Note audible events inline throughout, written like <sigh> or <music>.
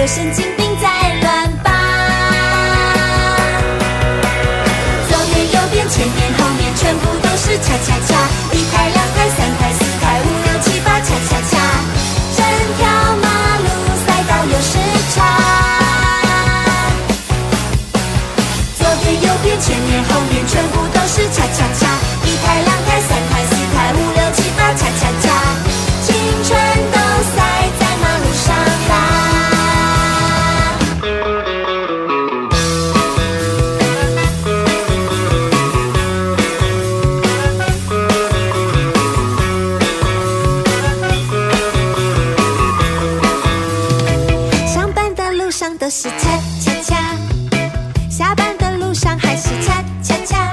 有神经病在乱扒。左边右边前面后面全部都是恰恰是恰恰恰。下班的路上还是恰恰恰，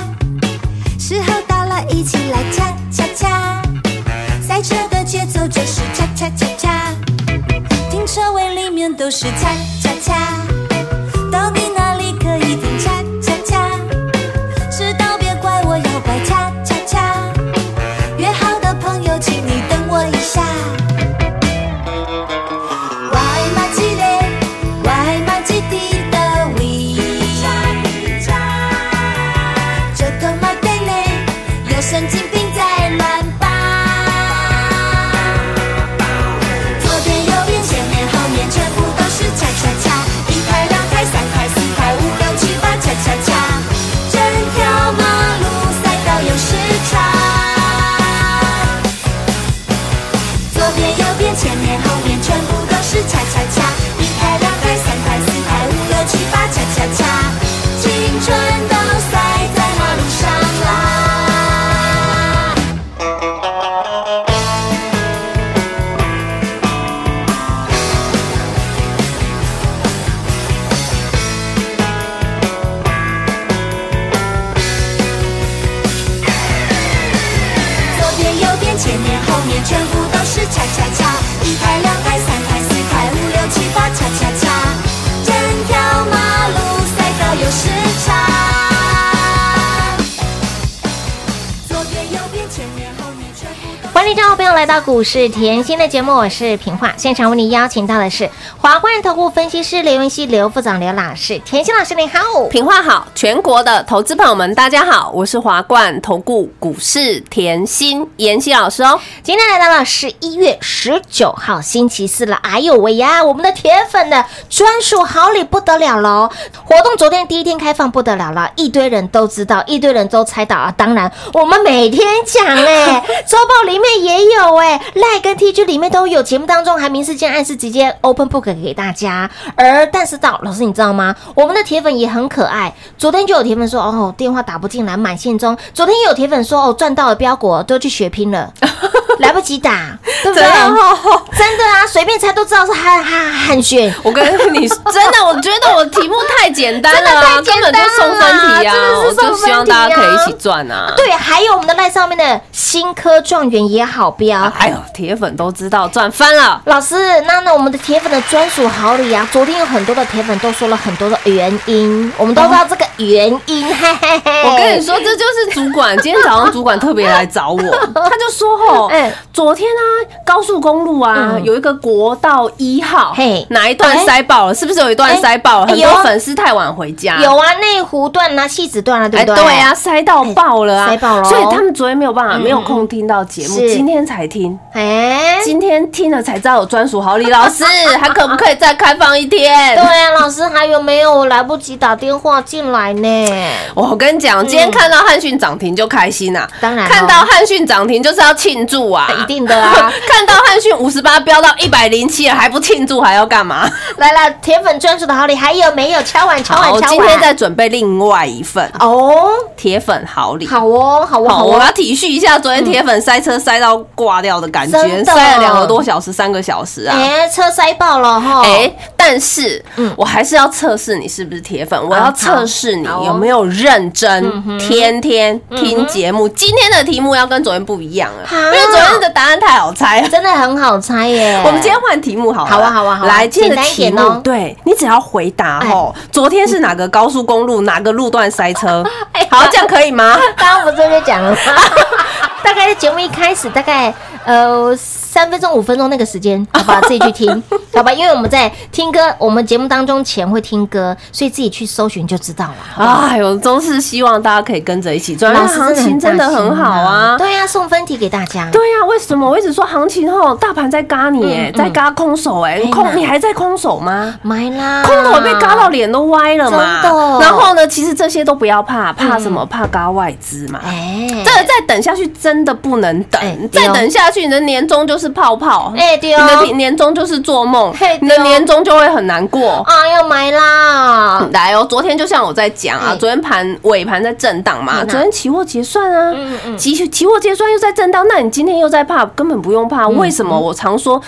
时候到了，一起来恰恰恰。赛车的节奏就是恰恰恰恰，停车位里面都是恰恰。股市甜心的节目，我是平化。现场为你邀请到的是华冠投顾分析师刘文熙、刘副总、刘老师。田心老师你好，品话好，全国的投资朋友们，大家好，我是华冠投顾股市甜心妍希老师哦。今天来到了十一月十九号星期四了，哎呦喂呀，我们的铁粉的专属好礼不得了喽！活动昨天第一天开放不得了了，一堆人都知道，一堆人都猜到啊。当然，我们每天讲嘞，<laughs> 周报里面也有哎，赖跟 T G 里面都有，节目当中还明示间暗示直接 open book 给大家。而但是到老师你知道吗？我们的铁粉也很可爱，昨天就有铁粉说哦电话打不进来，满线中。昨天有铁粉说哦赚到了标股，都去血拼了。<laughs> <laughs> 来不及打，对不对？<laughs> 真的啊，随便猜都知道是汉汉汉选。<laughs> 我跟你说真的，我觉得我题目太简单了太啊，简单了根本就送分题啊，真的是我就送分题啊希望大家可以一起赚啊。对，还有我们的赖上面的新科状元也好标。哎呦，铁粉都知道赚翻了。老师，那那我们的铁粉的专属好礼啊，昨天有很多的铁粉都说了很多的原因，我们都知道这个原因。嘿嘿嘿我跟你说，这就是主管。今天早上主管特别来找我，<laughs> 他就说：“吼哎，昨天啊，高速公路啊，嗯有一个国道一号，嘿哪一段塞爆了？是不是有一段塞爆了？很多粉丝太晚回家。”有啊，内湖段啊，戏子段啊，对哎，不对？对啊，塞到爆了啊，塞爆了哦所以他们昨天没有办法，嗯没有有空听到节目，今天才听，哎，今天听了才知道有专属好礼，老师 <laughs> 还可不可以再开放一天？对啊，老师还有没有？我来不及打电话进来呢。我跟你讲，今天看到汉讯涨停就开心呐、当然哦看到汉讯涨停就是要庆祝啊，<laughs> 一定的啊 <laughs> 看到汉讯五十八飙到一百零七了还不庆祝还要干嘛？<laughs> 来了，铁粉专属的好礼还有没有？敲碗敲好，碗敲碗。今天在准备另外一份哦，铁粉好礼。好哦，好哦，好，哦。我要体恤一下昨天铁粉塞车塞到挂掉的感觉，塞了两个多小时、三个小时啊。哎，车塞爆了哈。哎，但是嗯我还是要测试你是不是铁粉，我要测试你有没有认真天天听节目。今天的题目要跟昨天不一样了，啊因为昨天的答案太好猜了。真的很好猜耶。我们今天换题目好了，好啊好啊好啊来，今天题目对你只要回答哦，昨天是哪个高速公路哪个路段塞车 <laughs> 哎？好，这样可以吗？刚刚我们这边讲了吗？<laughs> 大概在节目一开始，大概呃三分钟、五分钟那个时间，<laughs> 好吧，自己去听，好吧，因为我们在听歌，我们节目当中前会听歌，所以自己去搜寻就知道了。哎呦，都是希望大家可以跟着一起赚，老师行情真的很好啊。对呀、送分题给大家。对呀、为什么我一直说行情后大盘在嘎你哎、嗯在嘎空手哎、哎空你还在空手吗？买啦，空头被嘎到脸都歪了嘛真的，然后呢，其实这些都不要怕，怕什么？怕嘎外资嘛。哎，这个再等下去真的不能等再等下去你的年终就是泡泡，哎对你的哦，年终就是做梦嘿，你的年终就会很难过。啊要买啦，来哦，昨天就像我在讲啊嗯，昨天盘尾盘在震荡嘛，昨天期货结算啊嗯嗯，期期货结算又在震荡，那你今天又在怕，根本不用怕。为什么？我常说。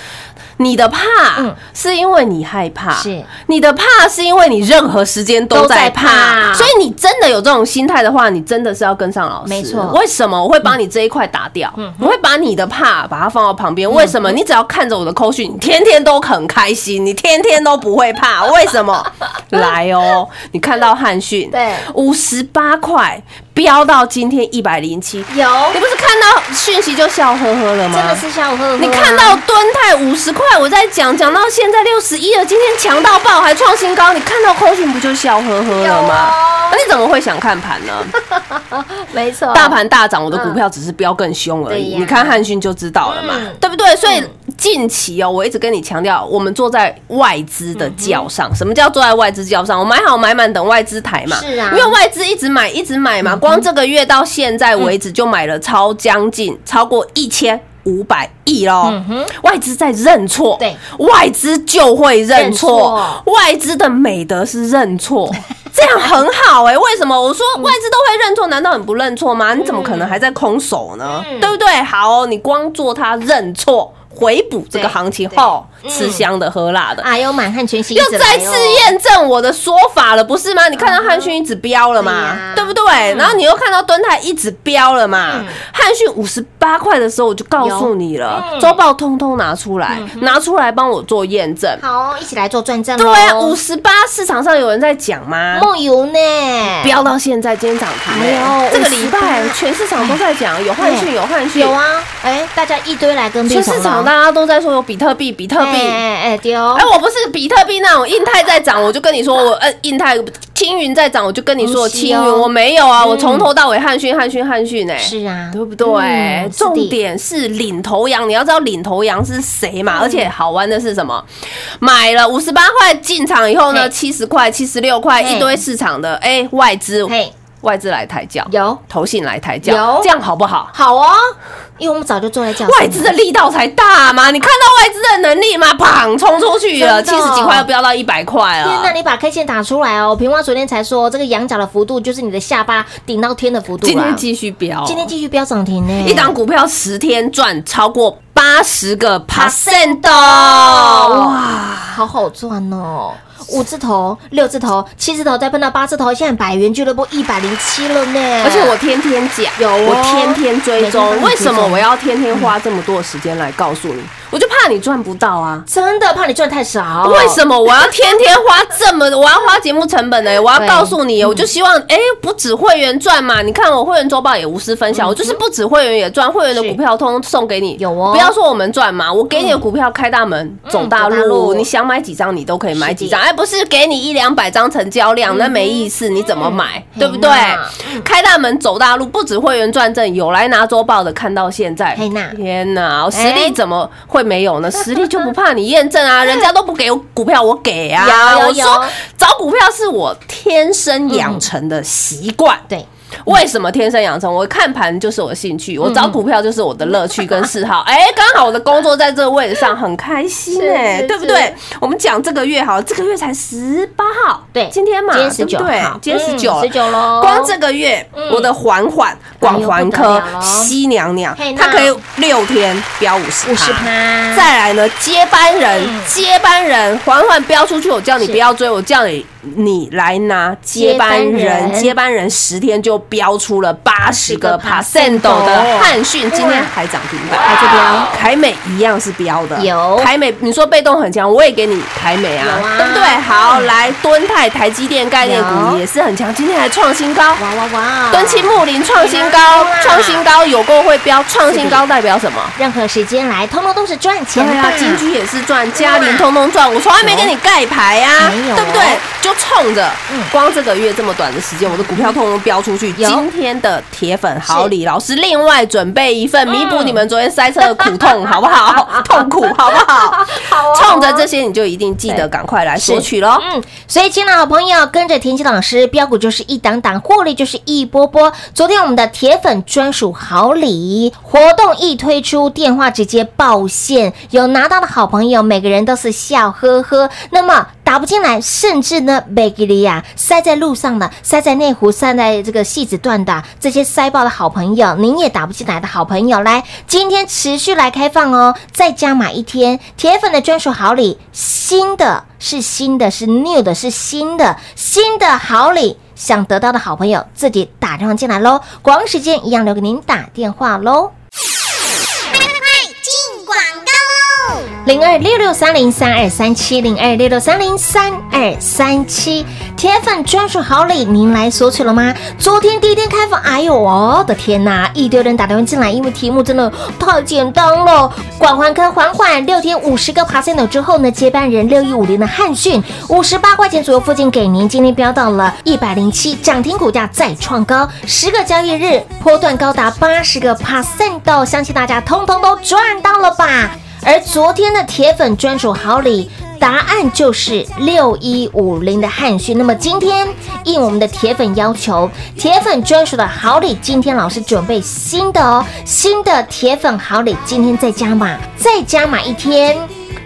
你的怕嗯是因为你害怕，是你的怕是因为你任何时间都都在在怕怕，所以你真的有这种心态的话，你真的是要跟上老师。没错为什么我会把你这一块打掉？我会把你的怕把它放到旁边。为什么？你只要看着我的扣讯，你天天都很开心，你天天都不会怕。为什么？来哦，<laughs> 你看到汉讯对五十八块飙到今天一百零七，有，你不是看到讯息就笑呵呵了吗？真的是笑呵呵啊。你看到敦泰五十块，我在讲讲到现在六十一了，今天强到爆，还创新高，你看到空讯不就笑呵呵了吗？那你怎么会想看盘呢？<laughs> 没错，大盘大涨，我的股票只是飙更凶而已。你看汉讯就知道了嘛嗯，对不对？所以近期哦，我一直跟你强调，我们坐在外资的轿上。什么叫坐在外资轿上？我买好买满等外资台嘛。是啊因为外资一直买一直买嘛，光这个月到现在为止就买了超将近超过一千。五百亿喽，外资在认错，对，外资就会认认错。错，外资的美德是认错，<laughs> 这样很好哎、为什么？我说外资都会认错，难道你不认错吗？你怎么可能还在空手呢？嗯。对不对？好哦、你光做它认错，回补这个行情后，嗯吃香的喝辣的。啊，有满汉全席又再次验证我的说法了，不是吗？你看到汉讯一直飙了对呀嘛，对不对？然后你又看到敦泰一直飙了嘛嗯，汉讯五十八块的时候我就告诉你了周报通通拿出来，拿出来帮我做验证。好，一起来做转正对啊，五十八市场上有人在讲吗？梦游呢，飙到现在，今天涨停哎欸。呦这个礼拜全市场都在讲，有汉讯，有汉讯，有。啊，哎，大家一堆来跟全市场大家都在说有比特币，比特币。哎哎哎丢哎，，我不是比特币那种印泰在涨，我就跟你说我呃印泰青云在涨，我就跟你说青云我没有啊，嗯。我从头到尾汉逊汉逊汉逊哎，是啊，对不对？重点是领头羊，你要知道领头羊是谁嘛？而且好玩的是什么？买了五十八块进场以后呢，七十块、七十六块，一堆市场的哎外资嘿，外资来抬轿，有投信来抬轿有轿，这样好不好？好哦，因为我们早就坐在教室外资的力道才大嘛，你看到外资的能力吗？砰，冲出去了，七十几块又飙到一百块天，那。你把 K 线打出来哦。平花昨天才说，这个羊角的幅度就是你的下巴顶到天的幅度今天继续飙，今天继续飙涨停呢，一档股票十天赚超过八十个 percent 的，哇，哇！好好赚哦。五字头、六字头、七字头，再碰到八字头，现在百元俱乐部一百零七了呢。而且我天天讲，有哦我天天追踪。为什么我要天天花这么多时间来告诉你？我就怕你赚不到啊。真的怕你赚太少，为什么我要天天花这么？<laughs> 我要花节目成本呢？我要告诉你，我就希望哎，不止会员赚嘛。你看我会员周报也无私分享，我就是不止会员也赚，会员的股票通通送给你。有哦不要说我们赚嘛，我给你的股票开大门走大走大路路，你想买几张你都可以买几张。是的哎，不是给你一两百张成交量，那没意思，你怎么买？嗯对不对？开大门走大路，不止会员转正，有来拿周报的看到现在天哪，哎实力怎么会没有呢？<laughs> 实力就不怕你验证啊，人家都不给我股票，我给啊。我说找股票是我天生养成的习惯。对，为什么天生养成？我看盘就是我的兴趣，嗯我找股票就是我的乐趣跟嗜好。哎，刚好我的工作在这个位置上，很开心哎、对不对？我们讲这个月好，这个月才十八号，对今天嘛，今天19对不对？号今天十九，嗯19咯。光这个月，我的缓缓广环科西娘娘它可以六天飙五十五十趴，再来呢，接班人，嗯。接班人缓缓飙出去，我叫你不要追，我叫你你来拿接班人人，接班人十天就飙出了八十个 percent 的汉讯，今天还涨停板，还在飙凯美一样是飙的，有凯美，你说被动很强，我也给你凯美啊对不对？好，来敦泰、台积电概念股也是很强，今天还创新高。哇哇哇！敦亲睦林创新高哇，创新高有够会飙，创新高代表什么？任何时间来，通通都是赚钱的。金居也是赚，嘉玲通通赚，我从来没给你盖牌啊，对不对？就冲着嗯，光这个月这么短的时间，我的股票通通飙出去。今天的铁粉好礼老师另外准备一份，弥补你们昨天塞车的苦痛，<laughs> 好不好？<laughs> 痛苦好不好？冲着这些，你就一定记得赶快来索取喽。嗯，所以，亲爱的好朋友，跟着田心老师，标股就是一档档，获利就是一波波。昨天我们的铁粉专属好礼活动一推出，电话直接报现，有拿到的好朋友，每个人都是笑呵呵。那么打不进来，甚至呢，贝吉利亚塞在路上的，塞在内湖，塞在这个戏子段的这些塞爆的好朋友，您也打不进来的好朋友，来，今天持续来开放哦，再加码一天，铁粉的专属好礼，新的是新的，是 new 的，是新的，新的好礼。想得到的好朋友，自己打电话进来喽。广时间一样留给您打电话喽。零二六六三零三二三七零二六六三零三二三七，铁粉专属好礼，您来索取了吗？昨天第一天开放，哎呦我的天哪，一堆人打电话进来，因为题目真的太简单了。管环科缓缓六天五十个 percent 之后呢，接班人六一五零的汉讯五十八块钱左右附近给您，今天飙到了一百零七，涨停股价再创高，十个交易日波段高达八十个 percent，相信大家通通都赚到了吧？而昨天的铁粉专属好礼，答案就是六一五零的汉讯。那么今天应我们的铁粉要求，铁粉专属的好礼，今天老师准备新的哦，新的铁粉好礼，今天再加码，再加码一天。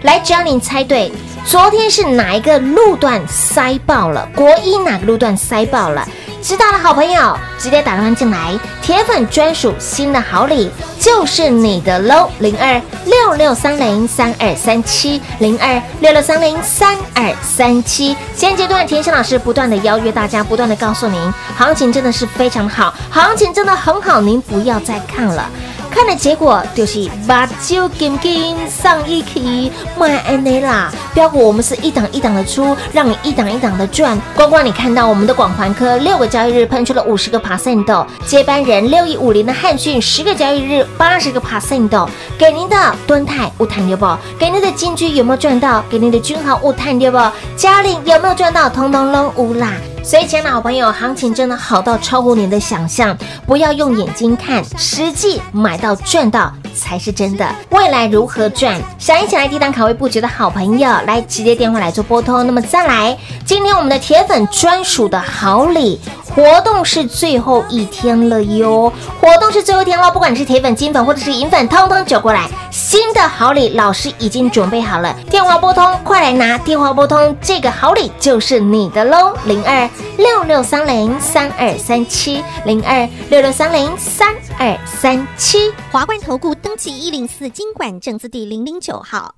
来，只要您猜对，昨天是哪一个路段塞爆了？国一哪个路段塞爆了？知道的好朋友，直接打电话进来，铁粉专属新的好礼就是你的喽！零二六六三零三二三七，零二六六三零三二三七。现阶段，田心老师不断的邀约大家，不断的告诉您，行情真的是非常好，行情真的很好，您不要再看了。看的结果就是把酒金金上一期卖安内啦！标股我们是一档一档的出，让你一档一档的赚。光光你看到我们的广环科六个交易日喷出了五十个 percent 的接班人六一五零的汉讯十个交易日八十个 percent 的，给您的敦泰物探六不？给您的金居有没有赚到？给您的君豪物探六不？嘉玲有没有赚到？通通拢无啦！所以，亲爱的好朋友，行情真的好到超乎您的想象，不要用眼睛看，实际买到赚到才是真的。未来如何赚？想一起来低档卡位布局的好朋友，来直接电话来做拨通。那么再来，今天我们的铁粉专属的好礼活动是最后一天了哟，活动是最后一天了，不管你是铁粉、金粉或者是银粉，通通走过来。新的好礼，老师已经准备好了，电话拨通，快来拿！电话拨通，这个好礼就是你的喽，零二六六三零三二三七，零二六六三零三二三七。华冠投顾登记一零四经管证字第零零九号。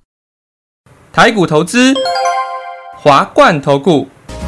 台股投资，华冠投顾。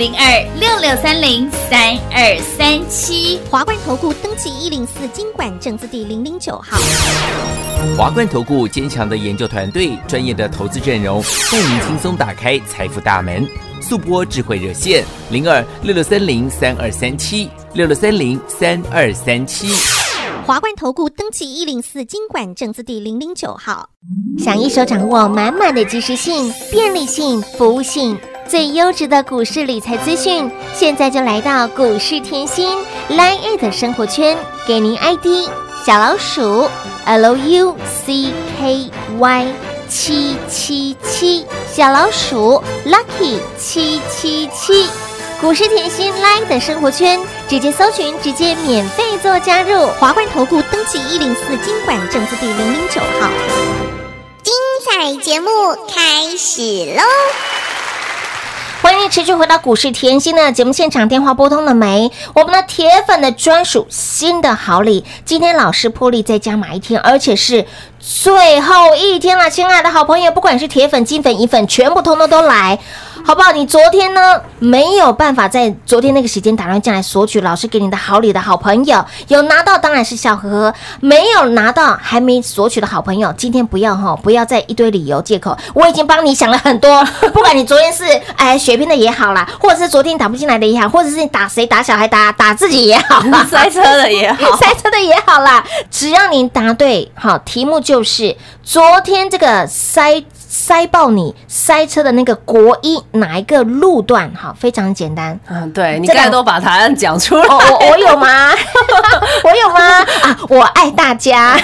零二六六三零三二三七。华冠投顾登记一零四经管证字第零零九号。华冠投顾坚强的研究团队，专业的投资阵容，带您轻松打开财富大门。速播智慧热线零二六六三零三二三七六六三零三二三七。华冠投顾登记一零四经管证字第零零九号。想一手掌握满满的及时性、便利性、服务性，最优质的股市理财资讯，现在就来到股市甜心 Line A 的生活圈，给您 ID 小老鼠 L U C K Y 七七七，小老鼠 Lucky 七七七。股市甜心 Line 的生活圈，直接搜寻，直接免费做加入。华冠投顾登记一零四经管证字第零零九号。精彩节目开始喽！欢迎持续回到股市甜心的节目现场，电话拨通了没？我们的铁粉的专属新的好礼，今天老师破例再加码一天，而且是最后一天了，亲爱的好朋友，不管是铁粉、金粉、银粉，全部通通都来。好不好？你昨天呢没有办法在昨天那个时间打电话进来索取老师给你的好礼的好朋友，有拿到当然是笑呵呵，没有拿到还没索取的好朋友，今天不要哈，不要再一堆理由借口，我已经帮你想了很多，<laughs> 不管你昨天是哎血拼的也好啦，或者是昨天打不进来的也好，或者是你打谁打小孩打打自己也好啦，<laughs> <laughs> 塞车的也好，塞车的也好啦，只要你答对，好，题目就是昨天这个塞塞爆你塞车的那个国一哪一个路段？好，非常简单。嗯，对你这个刚才都把答案讲出来。哦，我我有吗？<laughs> 我有吗？啊，我爱大家，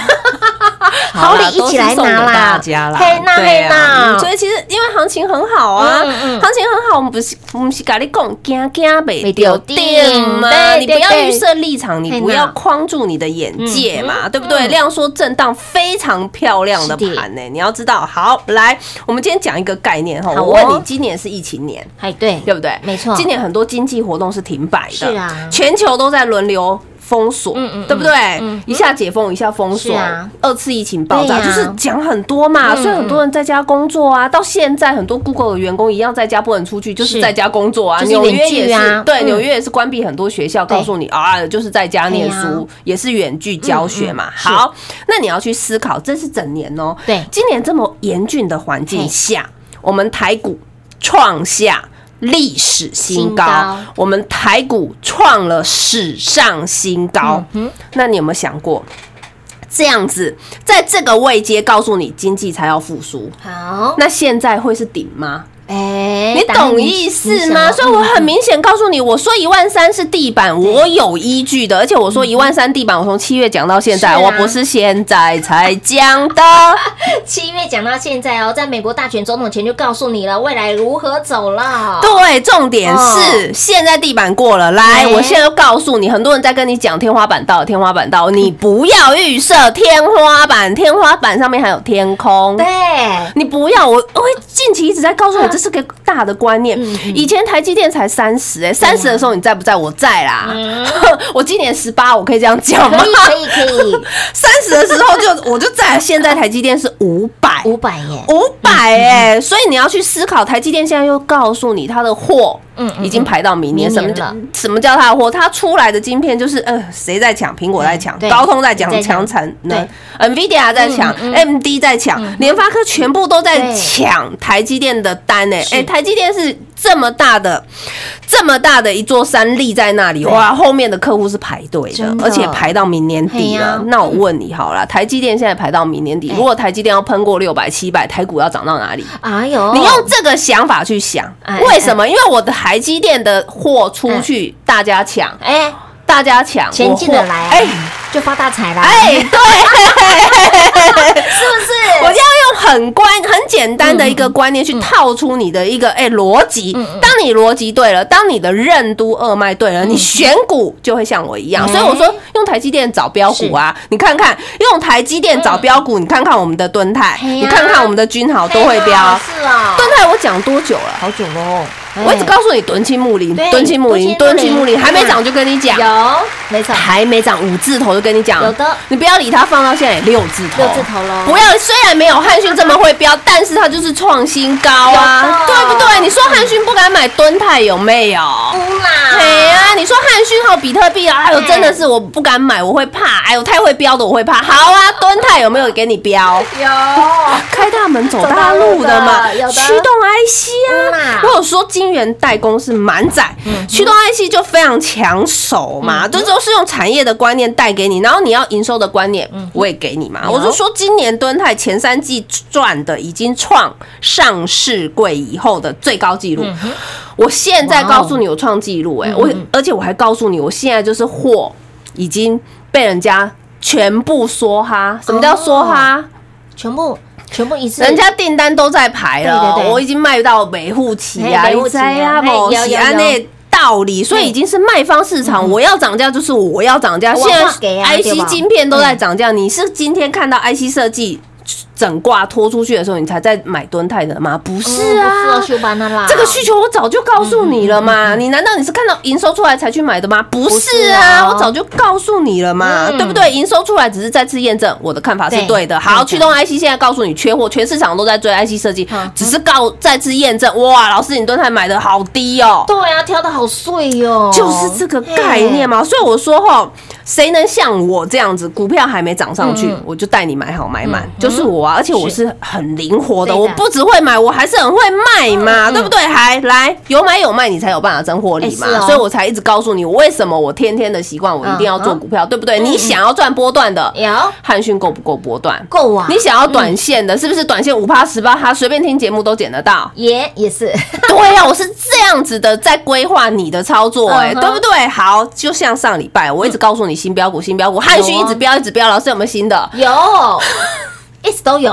<laughs> 好啦礼一起来拿啦，大家啦，嘿那对嘿啊那嗯，所以其实因为行情很好啊，嗯嗯行情很好，我们不是我们是跟你讲，惊惊没没丢丢定定吗？你不要预设立场，你不要框住你的眼界嘛，嗯对不对？嗯量缩震荡非常漂亮的盘呢，你要知道。好，来，我们今天讲一个概念哈，哦我问你，今年是疫情年。哎，对对不对？没错今年很多经济活动是停摆的，是啊全球都在轮流封锁，嗯嗯嗯对不对？嗯一下解封，一下封锁，二次疫情爆炸，就是讲很多嘛。嗯所以很多人在家工作啊，到现在很多 Google 的员工一样在家不能出去，就是是在家工作啊。就是纽约也是啊，对，嗯纽约也是关闭很多学校，告诉你啊，就是在家念书，也是远距教学嘛好，那你要去思考，这是整年哦。对今年这么严峻的环境下，我们台股创下。历史新高，我们台股创了史上新高。嗯那你有没有想过，这样子在这个位阶告诉你经济才要复苏，好，那现在会是顶吗？哎，你懂意思吗？所以我很嗯明显告诉你，我说一万三是地板，我有依据的，而且我说一万三地板，我从七月讲到现在，啊我不是现在才讲的。<laughs> 七月讲到现在哦，在美国大选总统前就告诉你了，未来如何走了。对，重点是、现在地板过了，来，哎我现在就告诉你，很多人在跟你讲天花板到了，天花板到了，<laughs> 你不要预设天花板，天花板上面还有天空。对，你不要，我我会近期一直在告诉你，这是个大的观念。以前台积电才三十，哎，三十的时候你在不在？我在啦。<laughs> 我今年十八，我可以这样讲吗可？以可以可以，<laughs> 三十的时候就我就在，现在台积电是五百。五百耶，五百哎，所以你要去思考，台积电现在又告诉你它的货，嗯嗯已经排到明年。什么叫什么叫它的货？它出来的晶片就是，呃，谁在抢？苹果在抢，对高通在抢在抢抢产能对，NVIDIA 在抢，MD 在抢，联发科全部都在抢台积电的单哎台积电是这么大的这么大的一座山立在那里，哇，后面的客户是排队的，的。而且排到明年底了。那我问你好了，台积电现在排到明年底，哎。如果台积电要喷过六百、七百，台股要涨到哪里？哎呦，你用这个想法去想哎，为什么？因为我的台积电的货出去，大家抢，哎。大家抢，钱进的来啊，哎就发大财啦，哎，<laughs> 对，是不是？我要用很关很简单的一个观念去套出你的一个哎逻辑。当你逻辑对了，当你的任督二脉对了，你选股就会像我一样。哎所以我说用台积电找标股啊，你看看用台积电找标股，你看看我们的敦泰，你看看我们的君豪都会标。是啊，敦泰我讲多久了？好久喽，哎我一直告诉你敦亲睦邻对，敦亲睦邻，敦敦亲睦邻亲睦邻，还没涨就跟你讲，有，没错，还没涨五字头就跟你讲，有的。你不要理它，放到现在也六字头，六字头喽不要，虽然没有汉讯这么会飙，但是它就是创新高啊，对不对？你说汉讯不敢买敦泰有没有？不啦，对呀、你说汉讯还有比特币啊，哎呦，哎真的是我不敢买，我会怕，哎呦，太会飙的我会怕。好啊，<laughs> 敦泰有没有给你飙？有，开大门走大路的嘛，驱动 IC 嗯啊，我有说金源代工是满载，驱动 IC 就非常抢手嘛，这都是用产业的观念带给你，然后你要营收的观念我也给你嘛。有我就说今年敦泰前三季赚的已经创上市柜以后的最高纪录，我现在告诉你我创纪录，哎，我而且我还告诉你，我现在就是货已经被人家全部梭哈，什么叫梭哈？全部全部一次，人家订单都在排了，对对对。我已经卖到每户期啊，嘿维护期啊你知啊，那道理，所以已经是卖方市场，我要涨价就是我要涨价。现在啊对吧？IC 晶片都在涨价，你是今天看到 IC 设计整挂拖出去的时候，你才在买敦泰的吗？不是嗯不是啊哦，。修班的啦，这个需求我早就告诉你了嘛，你难道你是看到营收出来才去买的吗？不是是啊，哦我早就告诉你了嘛，嗯对不对？营收出来只是再次验证我的看法是对对的。对好，驱动 IC 现在告诉你缺货，全市场都在追 IC 设计嗯，只是告再次验证，哇，老师你蹲泰买的好低哦。对啊，挑的好碎哟，就是这个概念嘛，所以我说哈，谁能像我这样子，股票还没涨上去，嗯我就带你买好买满嗯，就是我啊，而且我是。很灵活的，我不只会买，我还是很会卖嘛，嗯对不对？还来有买有卖，你才有办法增获利嘛所以我才一直告诉你，我为什么我天天的习惯，我一定要做股票，对不对？你想要赚波段的，有。汉讯够不够波段？够啊，你想要短线的，是不是短线五趴十八趴，随便听节目都捡得到？也也是，<laughs> 对呀、我是这样子的在规划你的操作、哎、嗯对不对？好，就像上礼拜我一直告诉你新标股，新标股，汉讯一直标一直标，老师有没有新的？有，<laughs> 一直都有。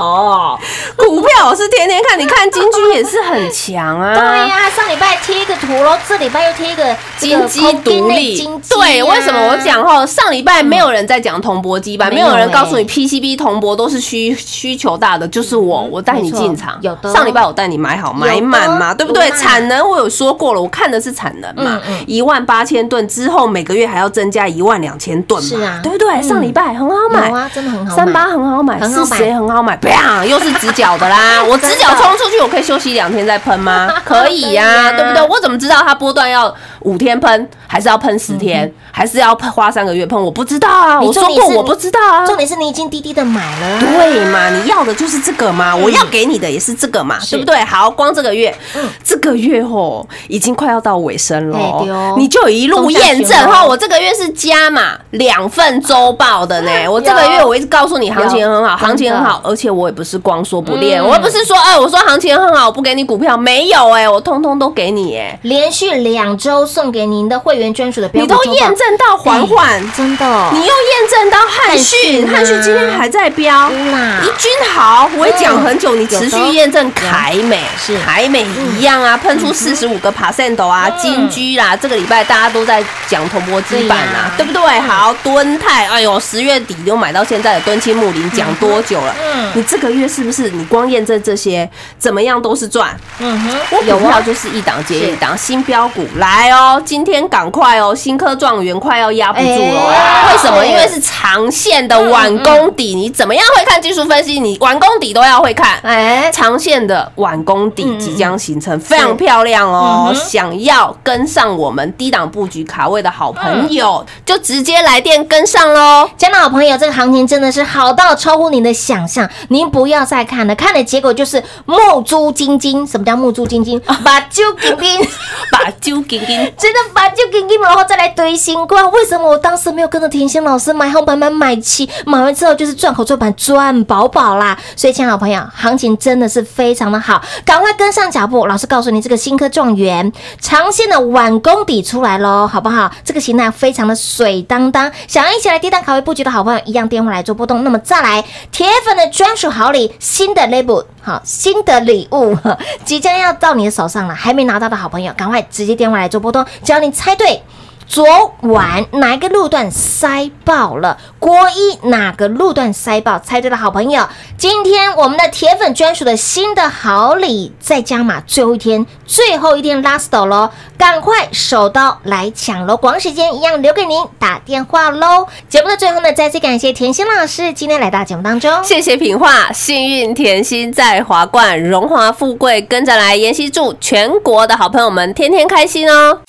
股票？我是天天看，你看金居也是很强啊。对呀、上礼拜贴一个图喽，这礼拜又贴一个金鸡独立。金鸡啊，对，为什么我讲后上礼拜没有人在讲铜箔基板，没没有有人告诉你欸。PCB 铜箔都是需需求大的，就是我，我带你进场。有的。上礼拜我带你买好买满嘛，对不对？产能我有说过了，我看的是产能嘛。嗯。嗯，一万八千吨之后每个月还要增加一万两千吨嘛，是啊。对不对？上礼拜很好买。真的很好买，三八很好买，四十也很好买，啪，又是直角的啦！<laughs> 我直角冲出去，我可以休息两天再喷吗？可以呀、啊对不对？我怎么知道它波段要五天喷，还是要喷十天，还是要喷花三个月喷？我不知道啊，我说过我不知道啊。重点是你已经滴滴的买了，对嘛？你要的就是这个嘛，我要给你的也是这个嘛，对不对？好，光这个月，这个月哦已经快要到尾声了你就一路验证哈，我这个月是加嘛两份周报的呢，我这个月我一直告诉你行情很好，行情很好而且我也不是光说不练，嗯。我也不是说哎，我说行情很好，我不给你股票，没有哎，我通通都给你哎，连续两周送给您的会员专属的标你都验证到缓缓。真的，你又验证到汉讯，汉讯啊汉讯今天还在飙，乌啦一君豪，我也讲很久，你持续验证凯美是。凯美一样啊，喷出四十五个 percent 啊，金居啦，这个礼拜大家都在讲铜箔基板啊，对不对？好，敦泰，哎呦，十月底就买到现在的敦亲睦邻，讲多久了？嗯你这个月是不是你光验证这些，怎么样都是赚？嗯哼，我有票就是一档接一档，新标股来哦，今天赶快哦，新科状元快要压不住了。为什么？因为是长线的晚功底，你怎么样会看技术分析？你晚功底都要会看。哎，长线的晚功底即将形成，非常漂亮哦！想要跟上我们低档布局卡位的好朋友，嗯就直接来电跟上喽。亲爱的好朋友，这个行情真的是好到超乎您的想象，您不要再看了，看的结果就是目珠晶晶。什么叫目珠晶晶？把揪紧紧，把揪紧紧，真的把揪紧紧，然后再来堆新冠。为什么我当时没有跟着甜心老师买好买买买齐，买完之后就是赚口赚盘赚饱饱啦？所以，亲爱的好朋友，行情真的是非常的好，赶快跟上脚步。老师告诉你，这个新科状元长线的晚功底出来喽，好不好？这个形态非常的水当当，想要一起来低档卡位布局的好朋友，一样电话来做波动。那么再来铁粉专属好礼，新的 label，好，新的礼物 <laughs> 即将要到你的手上了，还没拿到的好朋友，赶快直接电话来做波动，只要你猜对。昨晚哪一个路段塞爆了？国一哪个路段塞爆？猜对的好朋友，今天我们的铁粉专属的新的好礼再加码，最后一天，最后一天 last 喽，赶快手刀来抢喽！广时间一样留给您打电话喽。节目的最后呢，再次感谢甜心老师今天来到节目当中。谢谢品画，幸运甜心在华冠，荣华富贵跟着来。妍希祝全国的好朋友们天天开心哦！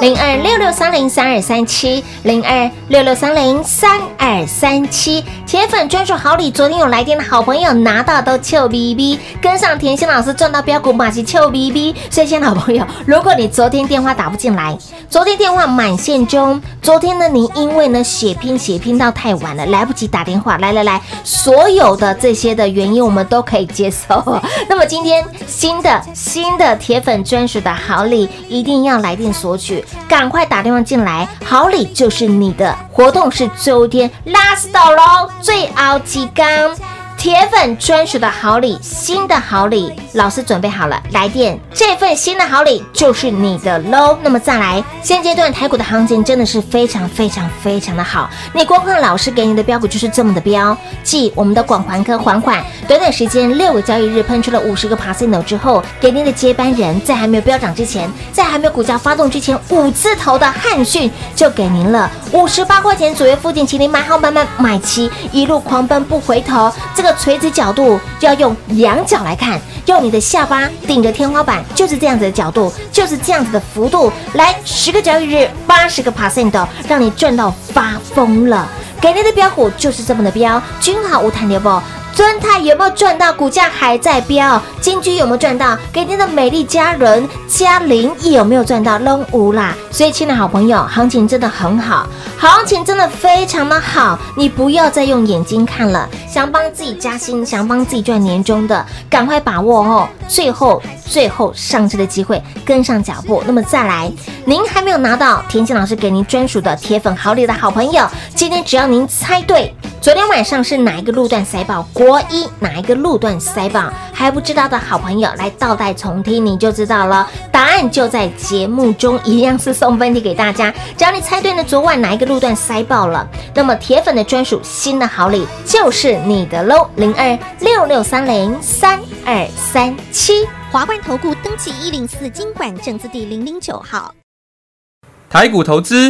零二六六三零三二三七，零二六六三零三二三七，铁粉专属好礼，昨天有来电的好朋友拿到都臭逼逼，跟上甜心老师赚到标股马是臭逼逼。所以，亲爱的好朋友，如果你昨天电话打不进来，昨天电话满线中，昨天呢你因为呢血拼血拼到太晚了，来不及打电话，来来来，所有的这些的原因我们都可以接受。<laughs> 那么今天新的新的铁粉专属的好礼，一定要来电索取，赶快打电话进来，好礼就是你的。活动是最后一天，last 喽，最后几缸。铁粉专属的好礼，新的好礼，老师准备好了，来电，这份新的好礼就是你的喽。那么再来，现阶段台股的行情真的是非常非常非常的好，你光看老师给你的标股就是这么的标，继我们的广环科缓缓，短短时间六个交易日喷出了五十个 percent 之后，给您的接班人在还没有飙涨之前，在还没有股价发动之前，五字头的汉讯就给您了五十八块钱左右附近，请您买好买满买齐，一路狂奔不回头，这个。垂直角度要用仰角来看，用你的下巴顶着天花板，就是这样子的角度，就是这样子的幅度，来十个交易日八十个 percent，让你赚到发疯了。给你的标股就是这么的标，均好无弹留不？尊泰有没有赚到？股价还在飙。金居有没有赚到？给您的美丽家人嘉玲有没有赚到？扔无啦。所以，亲爱的好朋友，行情真的很好，行情真的非常的好。你不要再用眼睛看了，想帮自己加薪，想帮自己赚年终的，赶快把握哦！最后，最后上车的机会，跟上脚步。那么再来，您还没有拿到田心老师给您专属的铁粉好礼的好朋友，今天只要您猜对，昨天晚上是哪一个路段塞爆？国一哪一个路段塞爆？还不知道的好朋友来倒带重听，你就知道了。答案就在节目中，一样是送分题给大家。只要你猜对了昨晚哪一个路段塞爆了，那么铁粉的专属新的好礼就是你的喽。零二六六三零三二三七。华冠投顾登记一零四经管证字第零零九号。台股投资，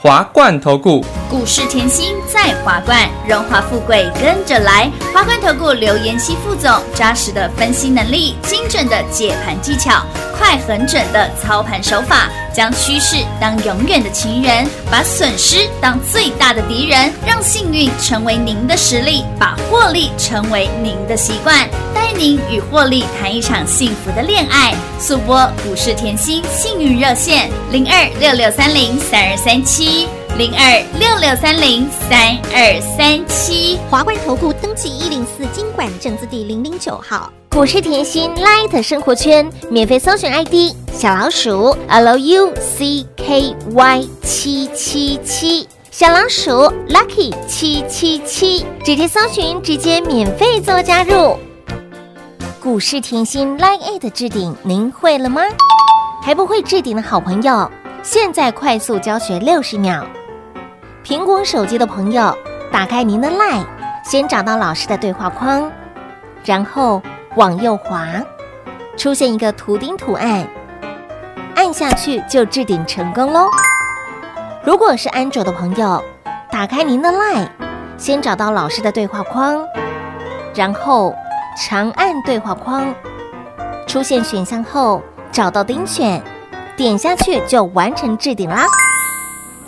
华冠投顾。股市甜心在华冠，荣华富贵跟着来。华冠投顾刘延熙副总，扎实的分析能力，精准的解盘技巧，快狠准的操盘手法，将趋势当永远的情人，把损失当最大的敌人，让幸运成为您的实力，把获利成为您的习惯，带您与获利谈一场幸福的恋爱。速播股市甜心幸运热线零二六六三零三二三七。零二六六三零三二三七，华冠投顾登记一零四经管证字第零零九号。股市甜心 Light 生活圈免费搜寻 ID 小老鼠 Lucky 七七七，小老鼠 Lucky 七七七，直接搜寻，直接免费做加入。股市甜心 Light 的置顶，您会了吗？还不会置顶的好朋友，现在快速教学六十秒。苹果手机的朋友，打开您的 LINE，先找到老师的对话框，然后往右滑，出现一个图钉图案，按下去就置顶成功喽。如果是安卓的朋友，打开您的 LINE，先找到老师的对话框，然后长按对话框，出现选项后找到钉选，点下去就完成置顶啦。